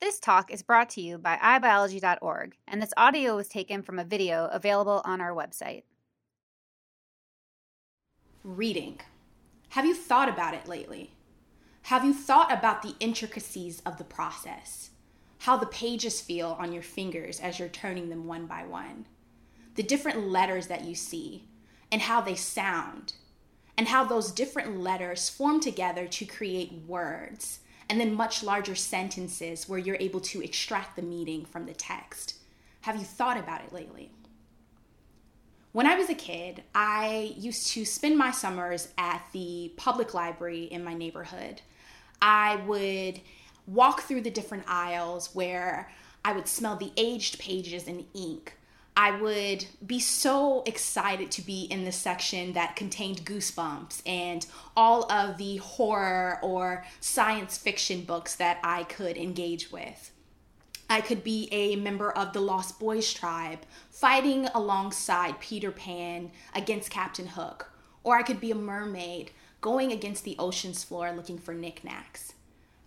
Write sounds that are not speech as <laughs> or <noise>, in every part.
This talk is brought to you by iBiology.org, and this audio was taken from a video available on our website. Reading. Have you thought about it lately? Have you thought about the intricacies of the process? How the pages feel on your fingers as you're turning them one by one? The different letters that you see, and how they sound, and how those different letters form together to create words and then much larger sentences where you're able to extract the meaning from the text. Have you thought about it lately? When I was a kid, I used to spend my summers at the public library in my neighborhood. I would walk through the different aisles where I would smell the aged pages and ink I would be so excited to be in the section that contained Goosebumps and all of the horror or science fiction books that I could engage with. I could be a member of the Lost Boys tribe, fighting alongside Peter Pan against Captain Hook. Or I could be a mermaid, going against the ocean's floor looking for knickknacks.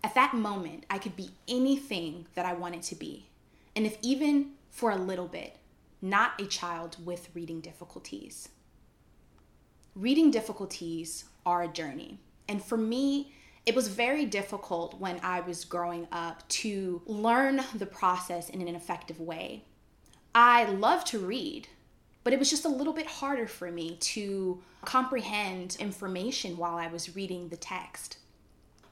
At that moment, I could be anything that I wanted to be. And if even for a little bit, not a child with reading difficulties. Reading difficulties are a journey. And for me, it was very difficult when I was growing up to learn the process in an effective way. I love to read, but it was just a little bit harder for me to comprehend information while I was reading the text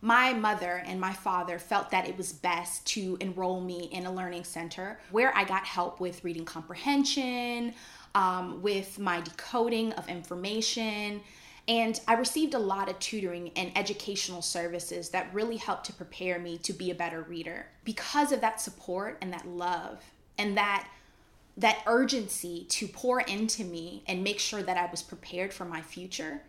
my mother and my father felt that it was best to enroll me in a learning center where I got help with reading comprehension, um, with my decoding of information. And I received a lot of tutoring and educational services that really helped to prepare me to be a better reader. Because of that support and that love and that that urgency to pour into me and make sure that I was prepared for my future,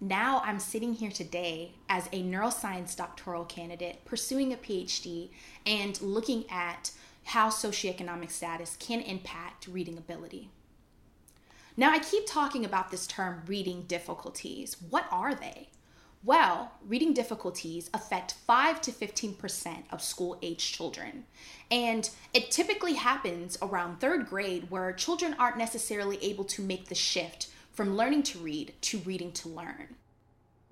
now I'm sitting here today as a neuroscience doctoral candidate pursuing a PhD and looking at how socioeconomic status can impact reading ability. Now, I keep talking about this term reading difficulties. What are they? Well, reading difficulties affect 5 to 15% of school age children. And it typically happens around third grade where children aren't necessarily able to make the shift from learning to read to reading to learn.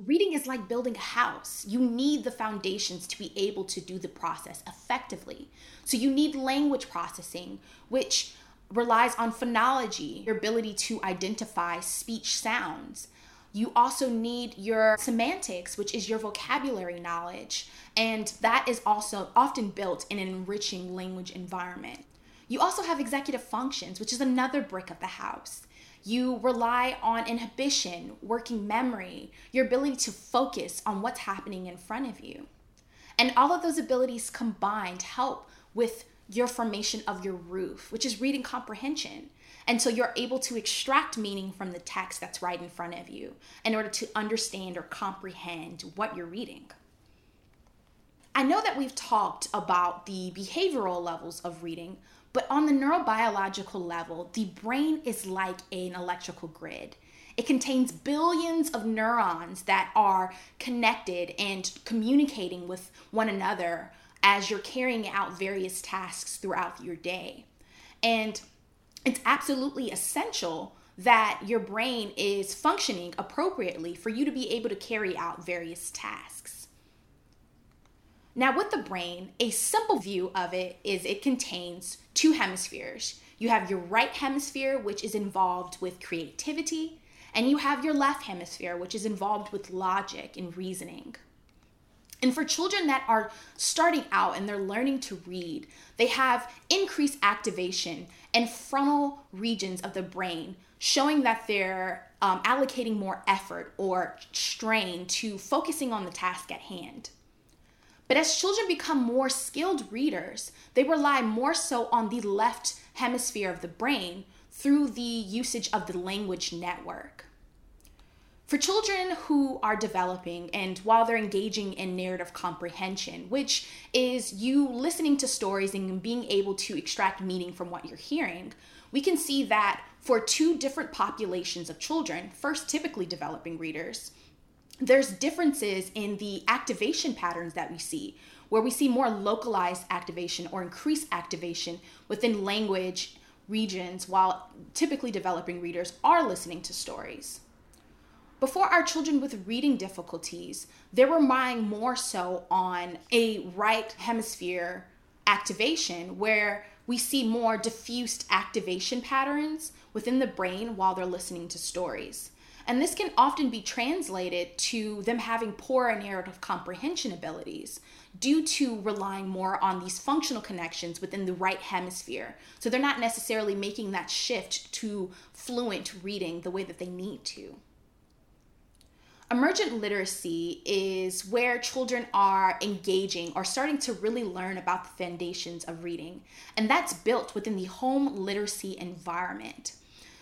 Reading is like building a house. You need the foundations to be able to do the process effectively. So, you need language processing, which relies on phonology, your ability to identify speech sounds. You also need your semantics, which is your vocabulary knowledge, and that is also often built in an enriching language environment. You also have executive functions, which is another brick of the house. You rely on inhibition, working memory, your ability to focus on what's happening in front of you. And all of those abilities combined help with your formation of your roof, which is reading comprehension. And so you're able to extract meaning from the text that's right in front of you in order to understand or comprehend what you're reading. I know that we've talked about the behavioral levels of reading, but on the neurobiological level, the brain is like an electrical grid. It contains billions of neurons that are connected and communicating with one another as you're carrying out various tasks throughout your day. And it's absolutely essential that your brain is functioning appropriately for you to be able to carry out various tasks. Now, with the brain, a simple view of it is it contains two hemispheres. You have your right hemisphere, which is involved with creativity, and you have your left hemisphere, which is involved with logic and reasoning. And for children that are starting out and they're learning to read, they have increased activation in frontal regions of the brain, showing that they're um, allocating more effort or strain to focusing on the task at hand. But as children become more skilled readers, they rely more so on the left hemisphere of the brain through the usage of the language network. For children who are developing and while they're engaging in narrative comprehension, which is you listening to stories and being able to extract meaning from what you're hearing, we can see that for two different populations of children, first typically developing readers, there's differences in the activation patterns that we see where we see more localized activation or increased activation within language regions while typically developing readers are listening to stories. Before our children with reading difficulties, they're relying more so on a right hemisphere activation where we see more diffused activation patterns within the brain while they're listening to stories. And this can often be translated to them having poorer narrative comprehension abilities due to relying more on these functional connections within the right hemisphere. So they're not necessarily making that shift to fluent reading the way that they need to. Emergent literacy is where children are engaging or starting to really learn about the foundations of reading, and that's built within the home literacy environment.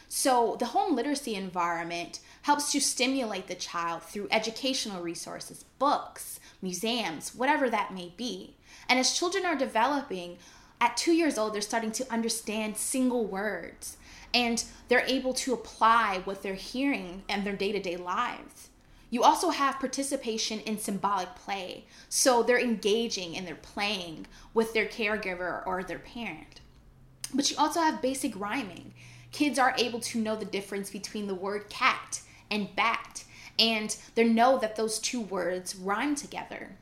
So, the home literacy environment helps to stimulate the child through educational resources, books, museums, whatever that may be. And as children are developing, at two years old, they're starting to understand single words and they're able to apply what they're hearing in their day to day lives. You also have participation in symbolic play. So they're engaging and they're playing with their caregiver or their parent. But you also have basic rhyming. Kids are able to know the difference between the word cat and bat, and they know that those two words rhyme together.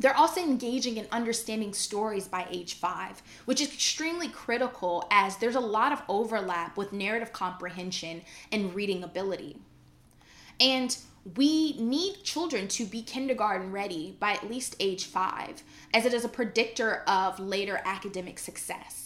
They're also engaging in understanding stories by age five, which is extremely critical as there's a lot of overlap with narrative comprehension and reading ability. And we need children to be kindergarten ready by at least age five, as it is a predictor of later academic success.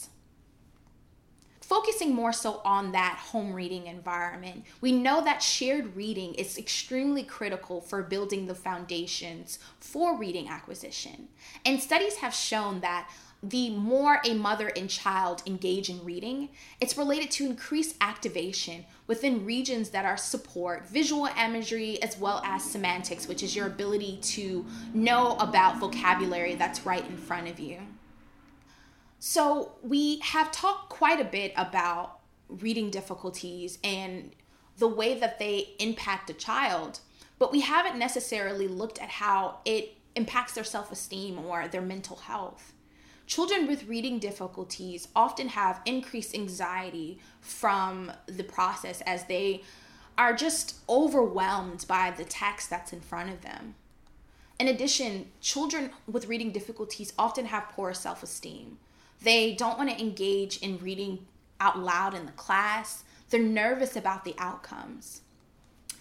Focusing more so on that home reading environment, we know that shared reading is extremely critical for building the foundations for reading acquisition. And studies have shown that the more a mother and child engage in reading, it's related to increased activation within regions that are support visual imagery as well as semantics, which is your ability to know about vocabulary that's right in front of you. So, we have talked quite a bit about reading difficulties and the way that they impact a child, but we haven't necessarily looked at how it impacts their self esteem or their mental health. Children with reading difficulties often have increased anxiety from the process as they are just overwhelmed by the text that's in front of them. In addition, children with reading difficulties often have poor self esteem. They don't want to engage in reading out loud in the class, they're nervous about the outcomes.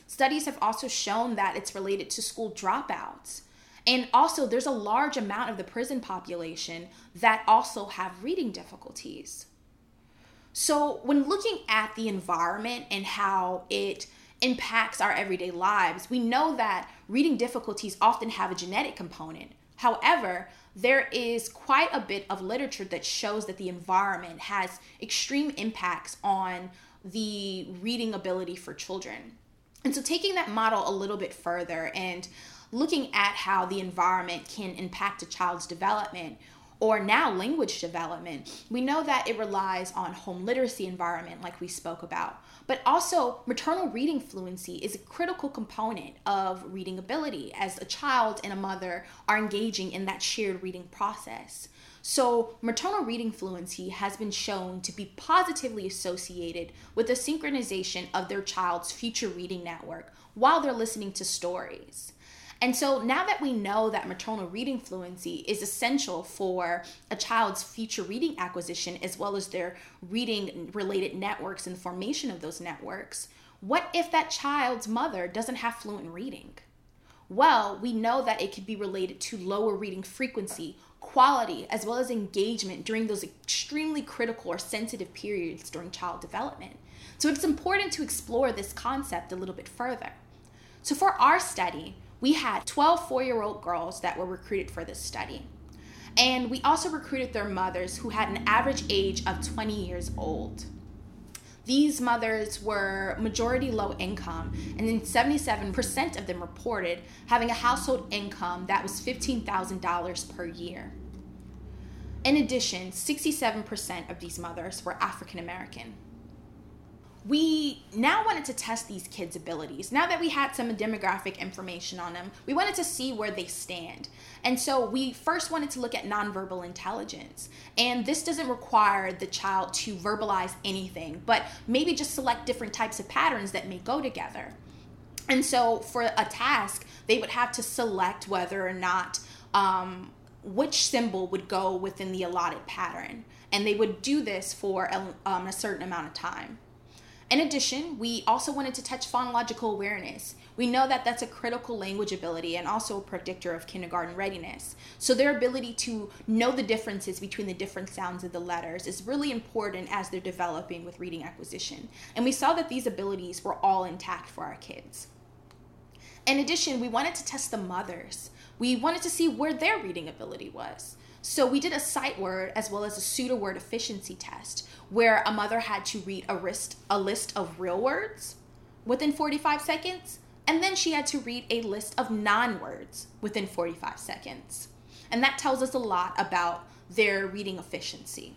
Studies have also shown that it's related to school dropouts. And also, there's a large amount of the prison population that also have reading difficulties. So, when looking at the environment and how it impacts our everyday lives, we know that reading difficulties often have a genetic component. However, there is quite a bit of literature that shows that the environment has extreme impacts on the reading ability for children. And so, taking that model a little bit further and looking at how the environment can impact a child's development or now language development, we know that it relies on home literacy environment like we spoke about. But also maternal reading fluency is a critical component of reading ability as a child and a mother are engaging in that shared reading process. So, maternal reading fluency has been shown to be positively associated with the synchronization of their child's future reading network while they're listening to stories. And so now that we know that maternal reading fluency is essential for a child's future reading acquisition as well as their reading related networks and formation of those networks, what if that child's mother doesn't have fluent reading? Well, we know that it could be related to lower reading frequency, quality, as well as engagement during those extremely critical or sensitive periods during child development. So it's important to explore this concept a little bit further. So, for our study, we had 12 four year old girls that were recruited for this study. And we also recruited their mothers who had an average age of 20 years old. These mothers were majority low income, and then 77% of them reported having a household income that was $15,000 per year. In addition, 67% of these mothers were African American. We now wanted to test these kids' abilities. Now that we had some demographic information on them, we wanted to see where they stand. And so we first wanted to look at nonverbal intelligence. And this doesn't require the child to verbalize anything, but maybe just select different types of patterns that may go together. And so for a task, they would have to select whether or not um, which symbol would go within the allotted pattern. And they would do this for a, um, a certain amount of time. In addition, we also wanted to touch phonological awareness. We know that that's a critical language ability and also a predictor of kindergarten readiness. So, their ability to know the differences between the different sounds of the letters is really important as they're developing with reading acquisition. And we saw that these abilities were all intact for our kids. In addition, we wanted to test the mothers. We wanted to see where their reading ability was. So we did a sight word as well as a pseudo word efficiency test where a mother had to read a list, a list of real words within 45 seconds, and then she had to read a list of non words within 45 seconds. And that tells us a lot about their reading efficiency.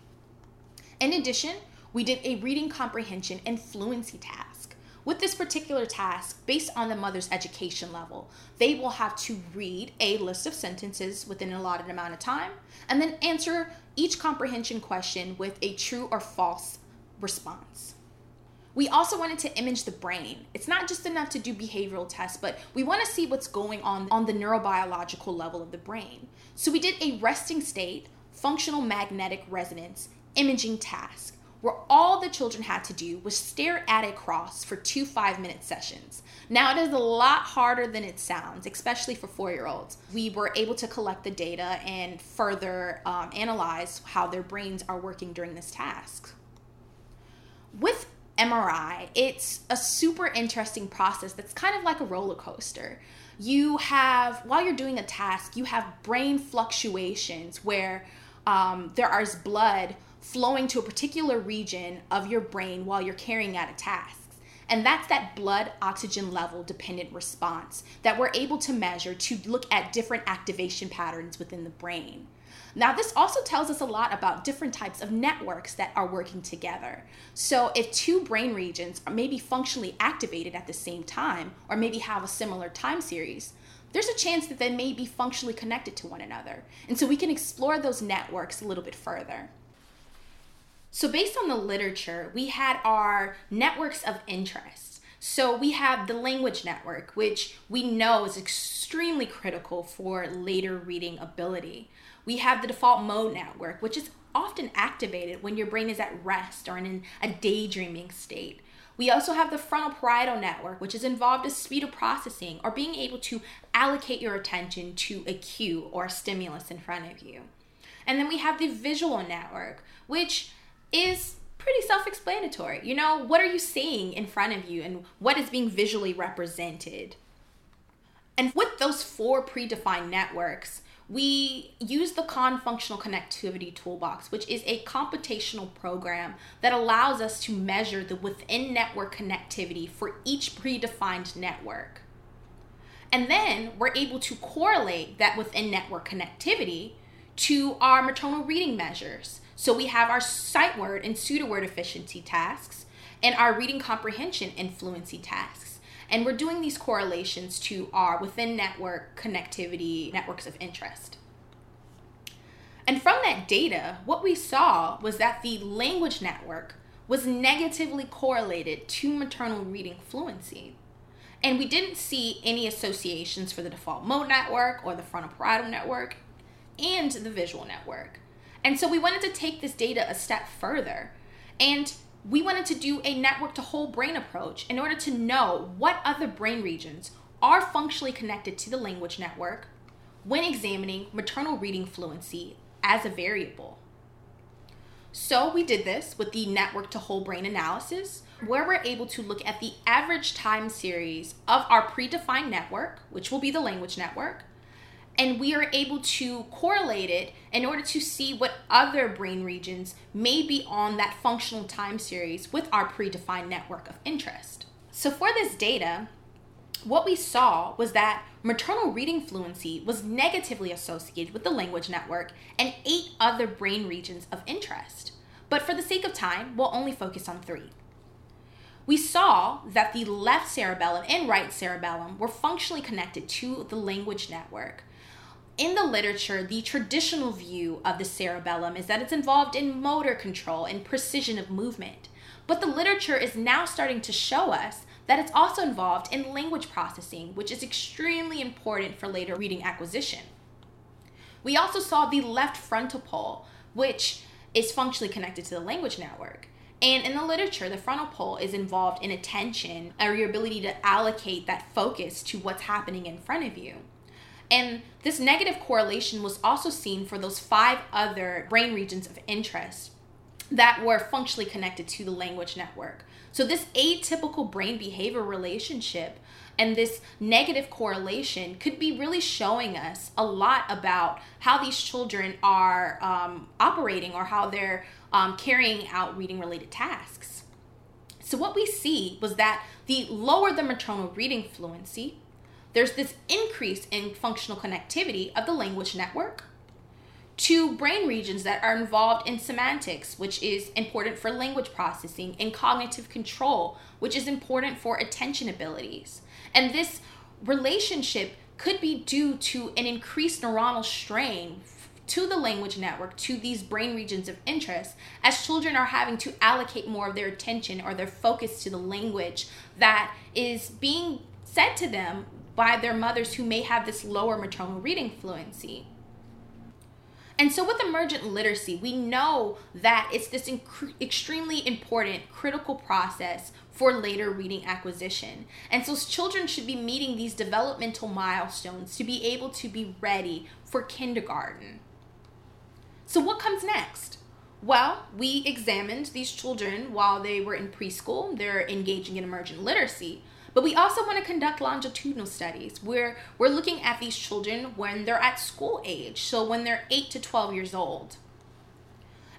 In addition, we did a reading comprehension and fluency task. With this particular task, based on the mother's education level, they will have to read a list of sentences within an allotted amount of time and then answer each comprehension question with a true or false response. We also wanted to image the brain. It's not just enough to do behavioral tests, but we want to see what's going on on the neurobiological level of the brain. So we did a resting state, functional magnetic resonance imaging task where all the children had to do was stare at a cross for two five minute sessions. Now, it is a lot harder than it sounds, especially for four year olds. We were able to collect the data and further um, analyze how their brains are working during this task. With MRI, it's a super interesting process that's kind of like a roller coaster. You have, while you're doing a task, you have brain fluctuations where um, there is blood flowing to a particular region of your brain while you're carrying out a task. And that's that blood oxygen level dependent response that we're able to measure to look at different activation patterns within the brain. Now, this also tells us a lot about different types of networks that are working together. So, if two brain regions are maybe functionally activated at the same time, or maybe have a similar time series, there's a chance that they may be functionally connected to one another. And so, we can explore those networks a little bit further. So, based on the literature, we had our networks of interest. So, we have the language network, which we know is extremely critical for later reading ability. We have the default mode network, which is often activated when your brain is at rest or in a daydreaming state. We also have the frontal parietal network, which is involved in speed of processing or being able to allocate your attention to a cue or a stimulus in front of you. And then we have the visual network, which is pretty self explanatory. You know, what are you seeing in front of you and what is being visually represented? And with those four predefined networks, we use the CONN Functional Connectivity Toolbox, which is a computational program that allows us to measure the within network connectivity for each predefined network. And then we're able to correlate that within network connectivity to our maternal reading measures. So we have our sight word and pseudo word efficiency tasks and our reading comprehension and fluency tasks. And we're doing these correlations to our within network connectivity networks of interest. And from that data, what we saw was that the language network was negatively correlated to maternal reading fluency. And we didn't see any associations for the default mode network or the frontal parietal network and the visual network. And so we wanted to take this data a step further. And we wanted to do a network to whole brain approach in order to know what other brain regions are functionally connected to the language network when examining maternal reading fluency as a variable. So we did this with the network to whole brain analysis, where we're able to look at the average time series of our predefined network, which will be the language network, and we are able to correlate it in order to see what other brain regions may be on that functional time series with our predefined network of interest. So, for this data, what we saw was that maternal reading fluency was negatively associated with the language network and eight other brain regions of interest. But for the sake of time, we'll only focus on three. we saw that the left cerebellum and right cerebellum were functionally connected to the language network. In the literature, the traditional view of the cerebellum is that it's involved in motor control and precision of movement. But the literature is now starting to show us that it's also involved in language processing, which is extremely important for later reading acquisition. We also saw the left frontal pole, which is functionally connected to the language network. And in the literature, the frontal pole is involved in attention or your ability to allocate that focus to what's happening in front of you. And this negative correlation was also seen for those five other brain regions of interest that were functionally connected to the language network. So, this atypical brain behavior relationship and this negative correlation could be really showing us a lot about how these children are um, operating or how they're um, carrying out reading related tasks. So, what we see was that the lower the maternal reading fluency, there's this increase in functional connectivity of the language network to brain regions that are involved in semantics, which is important for language processing, and cognitive control, which is important for attention abilities. And this relationship could be due to an increased neuronal strain to the language network, to these brain regions of interest, as children are having to allocate more of their attention or their focus to the language that is being said to them by their mothers who may have this lower maternal reading fluency. And so, with emergent literacy, we know that it's this inc- extremely important, critical process for later reading acquisition. And so, children should be meeting these developmental milestones to be able to be ready for kindergarten. So, what comes next? Well, we examined these children while they were in preschool, they're engaging in emergent literacy. But we also want to conduct longitudinal studies where we're looking at these children when they're at school age, so when they're 8 to 12 years old.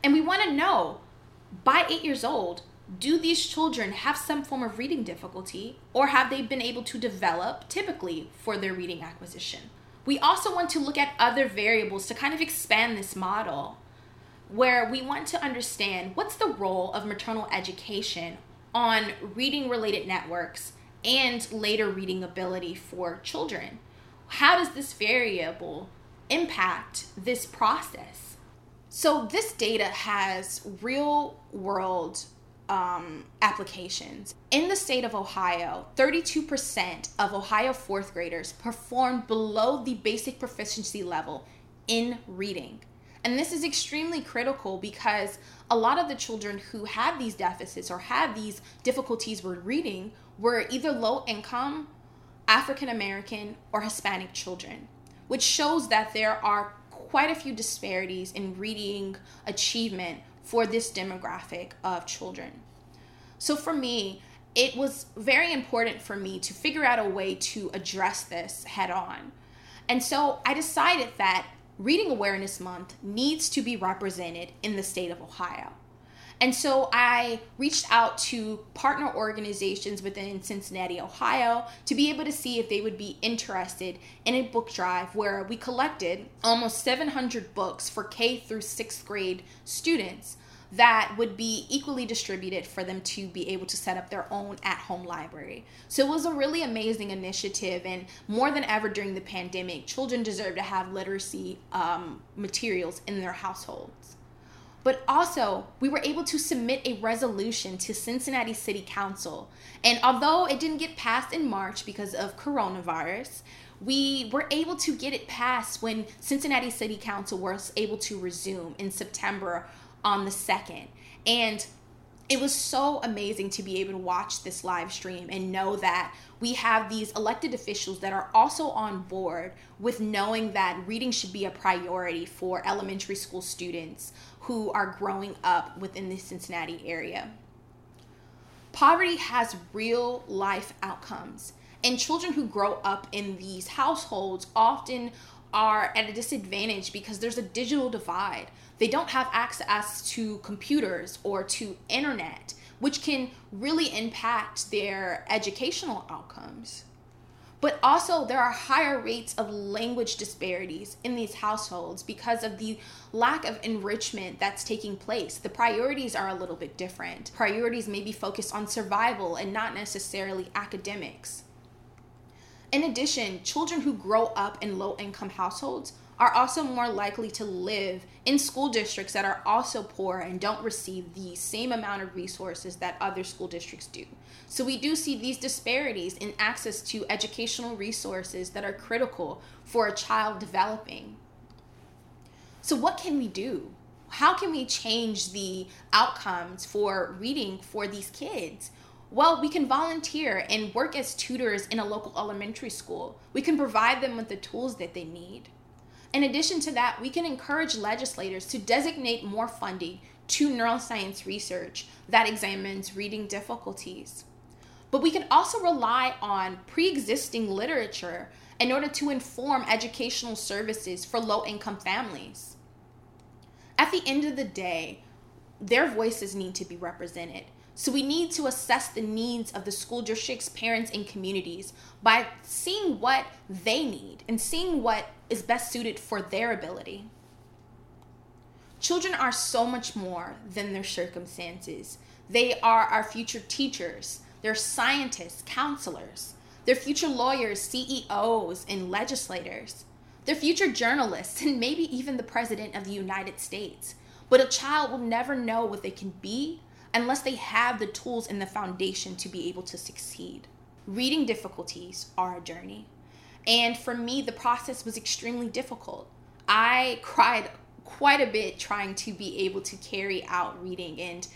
And we want to know by 8 years old, do these children have some form of reading difficulty or have they been able to develop typically for their reading acquisition? We also want to look at other variables to kind of expand this model where we want to understand what's the role of maternal education on reading related networks and later reading ability for children. How does this variable impact this process? So, this data has real world um, applications. In the state of Ohio, 32% of Ohio fourth graders performed below the basic proficiency level in reading. And this is extremely critical because a lot of the children who have these deficits or have these difficulties with reading were either low income, African American, or Hispanic children, which shows that there are quite a few disparities in reading achievement for this demographic of children. So for me, it was very important for me to figure out a way to address this head on. And so I decided that Reading Awareness Month needs to be represented in the state of Ohio. And so I reached out to partner organizations within Cincinnati, Ohio, to be able to see if they would be interested in a book drive where we collected almost 700 books for K through 6th grade students that would be equally distributed for them to be able to set up their own at home library. So it was a really amazing initiative, and more than ever during the pandemic, children deserve to have literacy um, materials in their households. But also, we were able to submit a resolution to Cincinnati City Council. And although it didn't get passed in March because of coronavirus, we were able to get it passed when Cincinnati City Council was able to resume in September on the second. And it was so amazing to be able to watch this live stream and know that we have these elected officials that are also on board with knowing that reading should be a priority for elementary school students who are growing up within the Cincinnati area. Poverty has real life outcomes, and children who grow up in these households often are at a disadvantage because there's a digital divide they don't have access to computers or to internet, which can really impact their educational outcomes. But also, there are higher rates of language disparities in these households because of the lack of enrichment that's taking place. The priorities are a little bit different. Priorities may be focused on survival and not necessarily academics. In addition, children who grow up in low income households are also more likely to live in school districts that are also poor and don't receive the same amount of resources that other school districts do. So we do see these disparities in access to educational resources that are critical for a child developing. So, what can we do? How can we change the outcomes for reading for these kids? Well, we can volunteer and work as tutors in a local elementary school. We can provide them with the tools that they need. In addition to that, we can encourage legislators to designate more funding to neuroscience research that examines reading difficulties. But we can also rely on pre existing literature in order to inform educational services for low income families. At the end of the day, their voices need to be represented. So we need to assess the needs of the school districts, parents, and communities by seeing what they need and seeing what is best suited for their ability. Children are so much more than their circumstances. They are our future teachers, they're scientists, counselors, they're future lawyers, CEOs, and legislators. They're future journalists and maybe even the President of the United States. But a child will never know what they can be unless they have the tools and the foundation to be able to succeed. Reading difficulties are a journey. And for me, the process was extremely difficult. I <laughs> cried quite a bit trying to be able to carry out reading and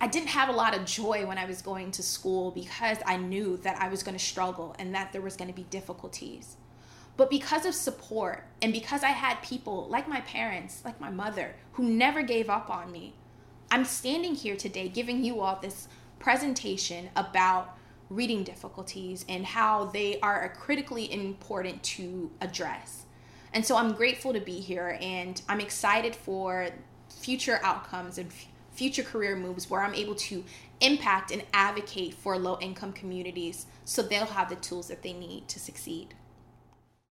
I didn't have a lot of joy when I was going to school because I knew that I was going to struggle and that there was going to be difficulties. But because of support and because I had people like my parents, like my mother, who never gave up on me, I'm standing here today giving you all this presentation about reading difficulties and how they are critically important to address. And so I'm grateful to be here and I'm excited for future outcomes and f- future career moves where I'm able to impact and advocate for low income communities so they'll have the tools that they need to succeed.